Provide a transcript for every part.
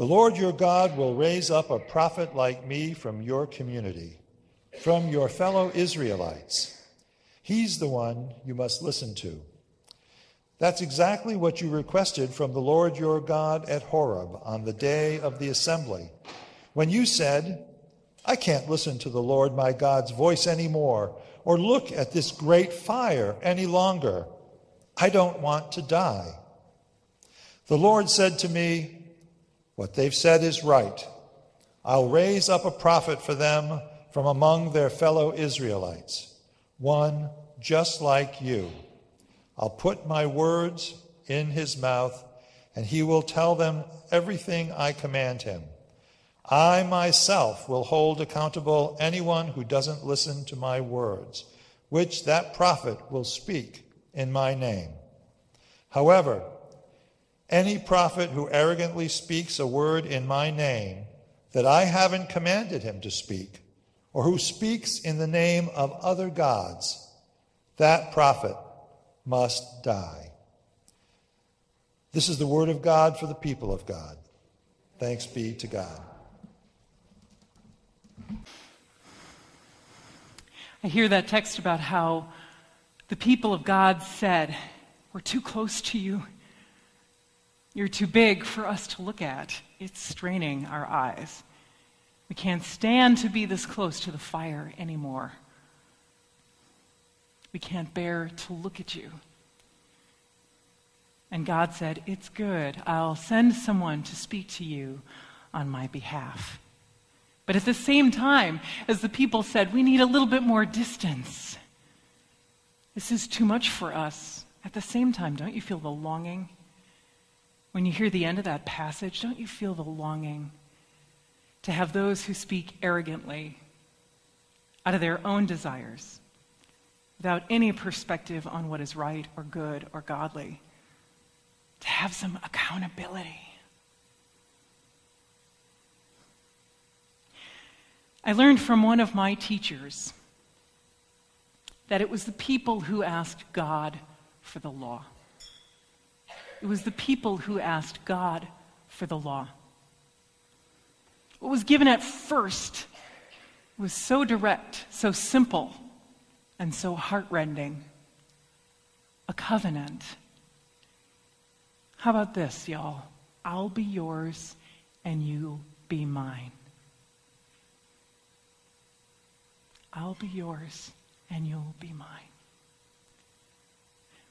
The Lord your God will raise up a prophet like me from your community, from your fellow Israelites. He's the one you must listen to. That's exactly what you requested from the Lord your God at Horeb on the day of the assembly, when you said, I can't listen to the Lord my God's voice anymore, or look at this great fire any longer. I don't want to die. The Lord said to me, What they've said is right. I'll raise up a prophet for them from among their fellow Israelites, one just like you. I'll put my words in his mouth, and he will tell them everything I command him. I myself will hold accountable anyone who doesn't listen to my words, which that prophet will speak in my name. However, any prophet who arrogantly speaks a word in my name that I haven't commanded him to speak, or who speaks in the name of other gods, that prophet must die. This is the word of God for the people of God. Thanks be to God. I hear that text about how the people of God said, We're too close to you. You're too big for us to look at. It's straining our eyes. We can't stand to be this close to the fire anymore. We can't bear to look at you. And God said, It's good. I'll send someone to speak to you on my behalf. But at the same time, as the people said, we need a little bit more distance. This is too much for us. At the same time, don't you feel the longing? When you hear the end of that passage, don't you feel the longing to have those who speak arrogantly out of their own desires, without any perspective on what is right or good or godly, to have some accountability? I learned from one of my teachers that it was the people who asked God for the law. It was the people who asked God for the law. What was given at first was so direct, so simple, and so heartrending a covenant. How about this, y'all? I'll be yours and you'll be mine. I'll be yours and you'll be mine.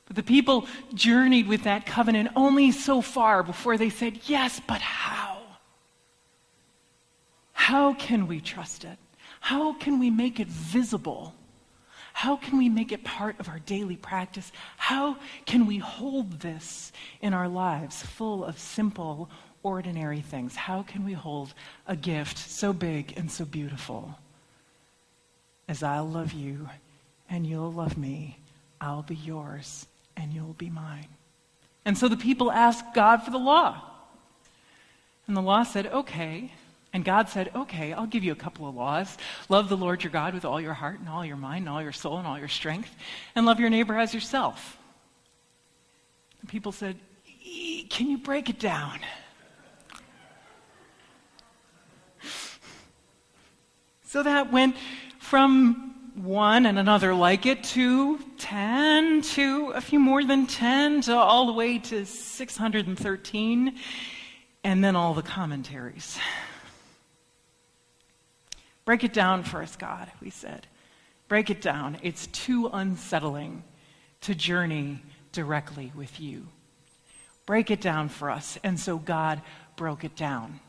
But the people journeyed with that covenant only so far before they said, Yes, but how? How can we trust it? How can we make it visible? How can we make it part of our daily practice? How can we hold this in our lives full of simple, ordinary things? How can we hold a gift so big and so beautiful? As I'll love you and you'll love me, I'll be yours and you'll be mine. And so the people asked God for the law. And the law said, okay. And God said, okay, I'll give you a couple of laws. Love the Lord your God with all your heart and all your mind and all your soul and all your strength, and love your neighbor as yourself. The people said, can you break it down? So that went from one and another like it to 10 to a few more than 10 to all the way to 613 and then all the commentaries. Break it down for us god we said. Break it down. It's too unsettling to journey directly with you. Break it down for us. And so god broke it down.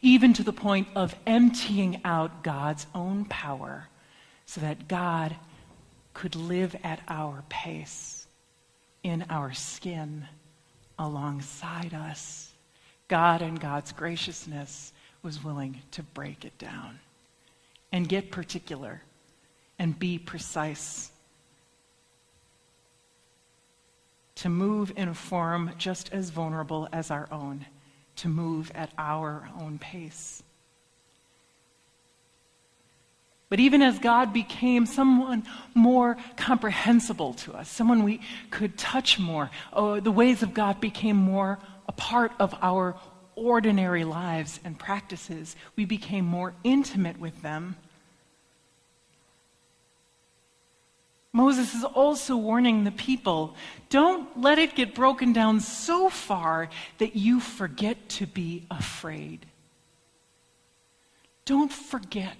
Even to the point of emptying out God's own power so that God could live at our pace, in our skin, alongside us. God and God's graciousness was willing to break it down and get particular and be precise. To move in a form just as vulnerable as our own to move at our own pace. But even as God became someone more comprehensible to us, someone we could touch more, oh, the ways of God became more a part of our ordinary lives and practices, we became more intimate with them. Moses is also warning the people don't let it get broken down so far that you forget to be afraid. Don't forget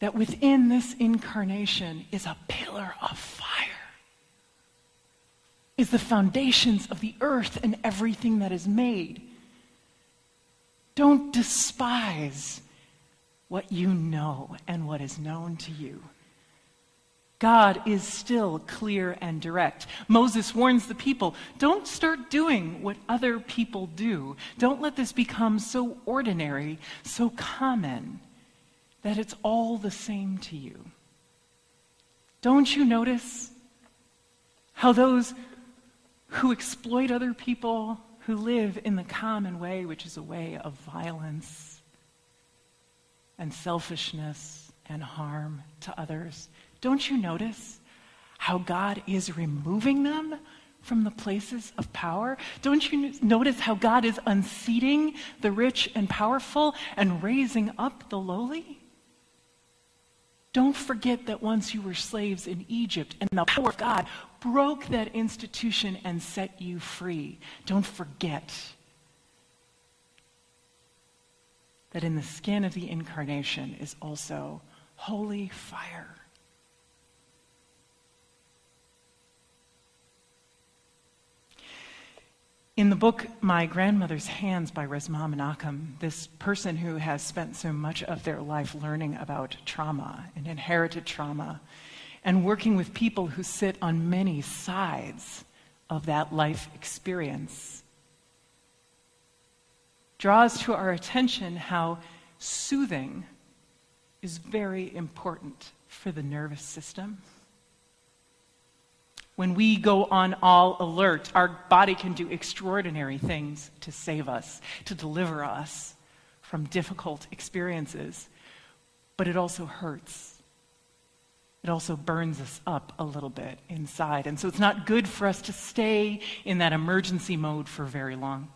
that within this incarnation is a pillar of fire, is the foundations of the earth and everything that is made. Don't despise what you know and what is known to you. God is still clear and direct. Moses warns the people don't start doing what other people do. Don't let this become so ordinary, so common, that it's all the same to you. Don't you notice how those who exploit other people, who live in the common way, which is a way of violence and selfishness and harm to others, don't you notice how God is removing them from the places of power? Don't you notice how God is unseating the rich and powerful and raising up the lowly? Don't forget that once you were slaves in Egypt and the power of God broke that institution and set you free. Don't forget that in the skin of the incarnation is also holy fire. In the book My Grandmother's Hands by Resmaa Menakem, this person who has spent so much of their life learning about trauma and inherited trauma and working with people who sit on many sides of that life experience, draws to our attention how soothing is very important for the nervous system. When we go on all alert, our body can do extraordinary things to save us, to deliver us from difficult experiences. But it also hurts. It also burns us up a little bit inside. And so it's not good for us to stay in that emergency mode for very long.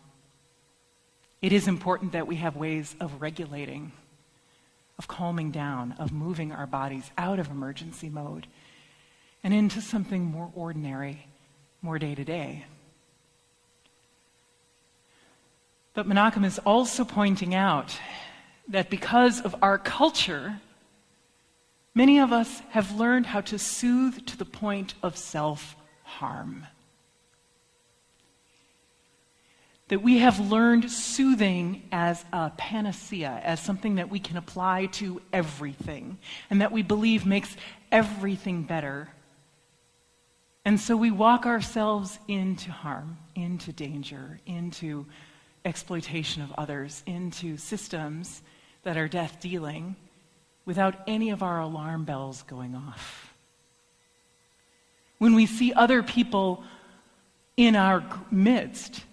It is important that we have ways of regulating, of calming down, of moving our bodies out of emergency mode and into something more ordinary, more day to day. But Menakem is also pointing out that because of our culture, many of us have learned how to soothe to the point of self harm. That we have learned soothing as a panacea, as something that we can apply to everything, and that we believe makes everything better and so we walk ourselves into harm, into danger, into exploitation of others, into systems that are death dealing without any of our alarm bells going off. When we see other people in our midst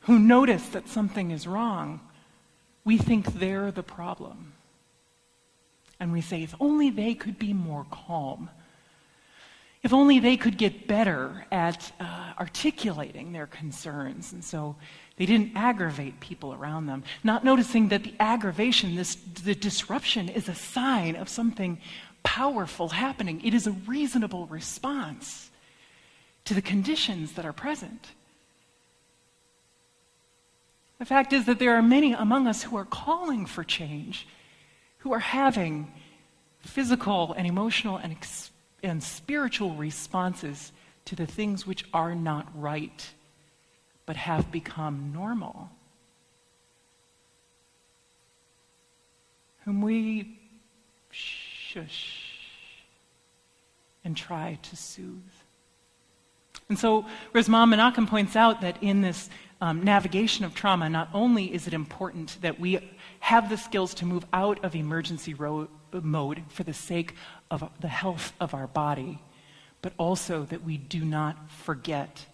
who notice that something is wrong, we think they're the problem. And we say, if only they could be more calm if only they could get better at uh, articulating their concerns. And so they didn't aggravate people around them, not noticing that the aggravation, this, the disruption, is a sign of something powerful happening. It is a reasonable response to the conditions that are present. The fact is that there are many among us who are calling for change, who are having physical and emotional and experiential and spiritual responses to the things which are not right but have become normal. Whom we shush and try to soothe. And so Resmaa Menakem points out that in this um, navigation of trauma, not only is it important that we have the skills to move out of emergency ro- mode for the sake of the health of our body, but also that we do not forget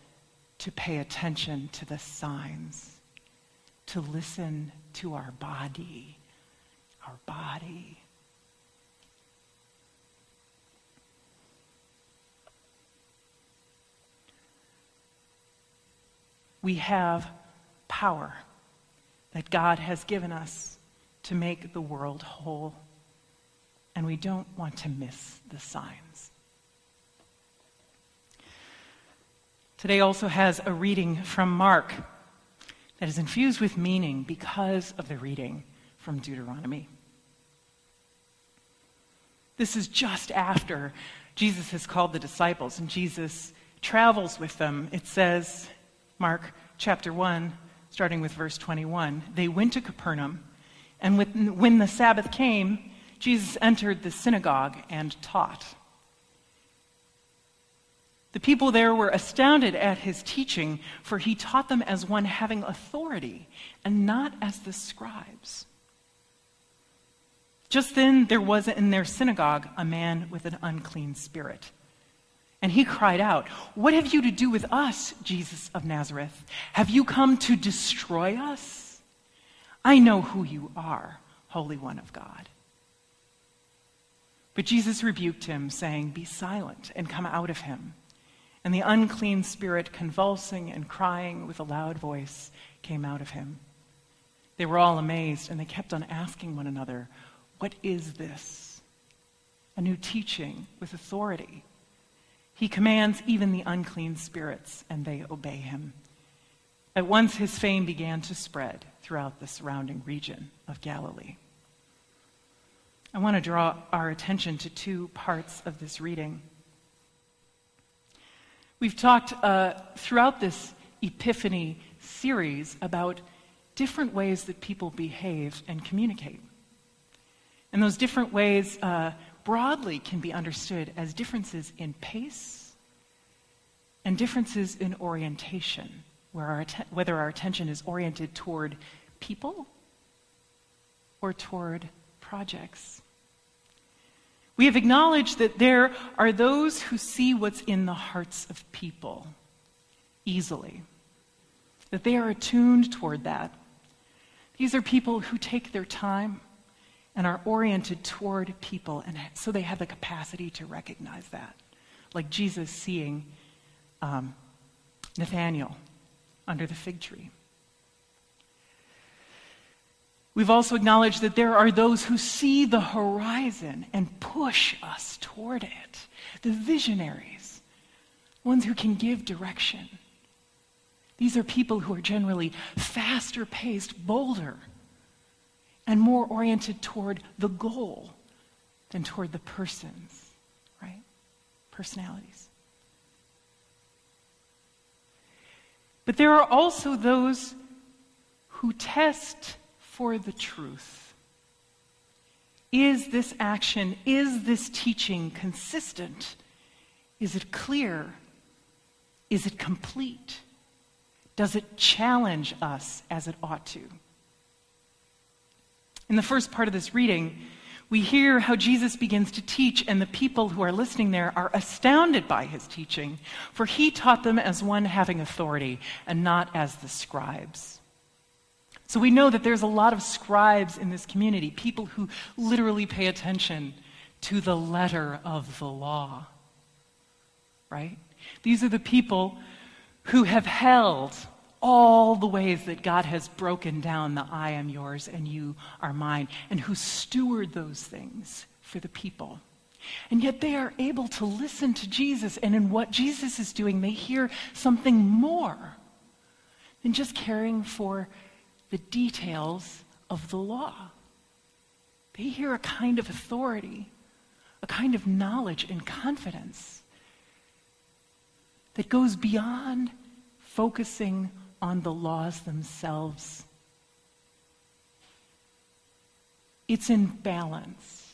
to pay attention to the signs, to listen to our body, our body. We have power that God has given us to make the world whole. And we don't want to miss the signs. Today also has a reading from Mark that is infused with meaning because of the reading from Deuteronomy. This is just after Jesus has called the disciples and Jesus travels with them. It says, Mark chapter 1, starting with verse 21, they went to Capernaum, and when the Sabbath came, Jesus entered the synagogue and taught. The people there were astounded at his teaching, for he taught them as one having authority and not as the scribes. Just then there was in their synagogue a man with an unclean spirit. And he cried out, What have you to do with us, Jesus of Nazareth? Have you come to destroy us? I know who you are, Holy One of God. But Jesus rebuked him, saying, Be silent and come out of him. And the unclean spirit, convulsing and crying with a loud voice, came out of him. They were all amazed, and they kept on asking one another, What is this? A new teaching with authority. He commands even the unclean spirits, and they obey him. At once his fame began to spread throughout the surrounding region of Galilee. I want to draw our attention to two parts of this reading. We've talked uh, throughout this Epiphany series about different ways that people behave and communicate. And those different ways uh, broadly can be understood as differences in pace and differences in orientation, where our att- whether our attention is oriented toward people or toward projects. We have acknowledged that there are those who see what's in the hearts of people easily, that they are attuned toward that. These are people who take their time and are oriented toward people, and so they have the capacity to recognize that. Like Jesus seeing um, Nathanael under the fig tree. We've also acknowledged that there are those who see the horizon and push us toward it. The visionaries, ones who can give direction. These are people who are generally faster paced, bolder, and more oriented toward the goal than toward the persons, right? Personalities. But there are also those who test for the truth. Is this action, is this teaching consistent? Is it clear? Is it complete? Does it challenge us as it ought to? In the first part of this reading, we hear how Jesus begins to teach, and the people who are listening there are astounded by his teaching, for he taught them as one having authority and not as the scribes. So we know that there's a lot of scribes in this community, people who literally pay attention to the letter of the law. Right? These are the people who have held all the ways that God has broken down the I am yours and you are mine, and who steward those things for the people. And yet they are able to listen to Jesus, and in what Jesus is doing, they hear something more than just caring for the details of the law. They hear a kind of authority, a kind of knowledge and confidence that goes beyond focusing on the laws themselves. It's in balance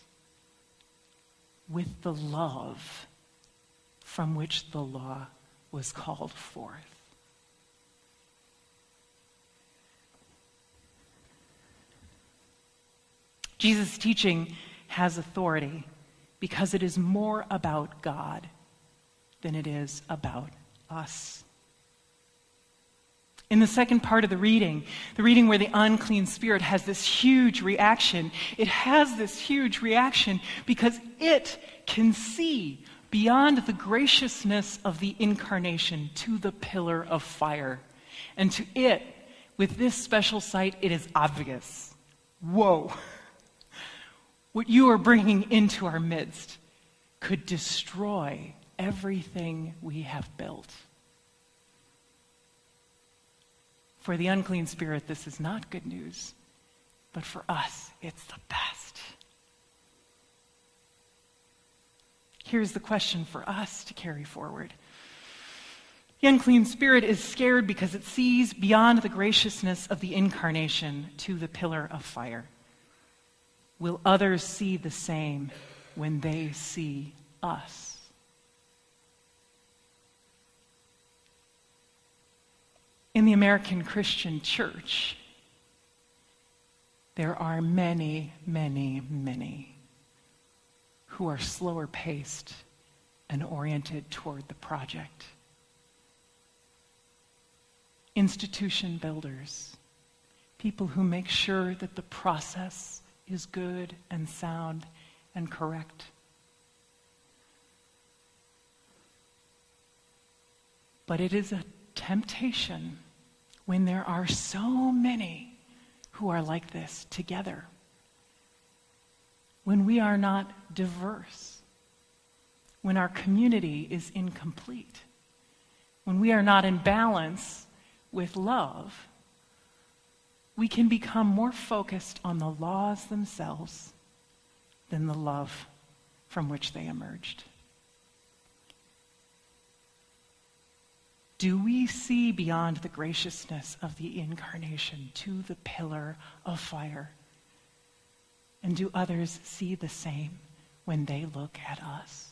with the love from which the law was called forth. Jesus' teaching has authority because it is more about God than it is about us. In the second part of the reading, the reading where the unclean spirit has this huge reaction, it has this huge reaction because it can see beyond the graciousness of the incarnation to the pillar of fire. And to it, With this special sight, it is obvious. Whoa. What you are bringing into our midst could destroy everything we have built. For the unclean spirit, this is not good news, but for us, it's the best. Here's the question for us to carry forward. The unclean spirit is scared because it sees beyond the graciousness of the incarnation to the pillar of fire. Will others see the same when they see us? In the American Christian church, there are many, many, many who are slower paced and oriented toward the project. Institution builders, people who make sure that the process is good and sound and correct. But it is a temptation when there are so many who are like this together. When we are not diverse. When our community is incomplete. When we are not in balance with love. We can become more focused on the laws themselves than the love from which they emerged. Do we see beyond the graciousness of the incarnation to the pillar of fire? And do others see the same when they look at us?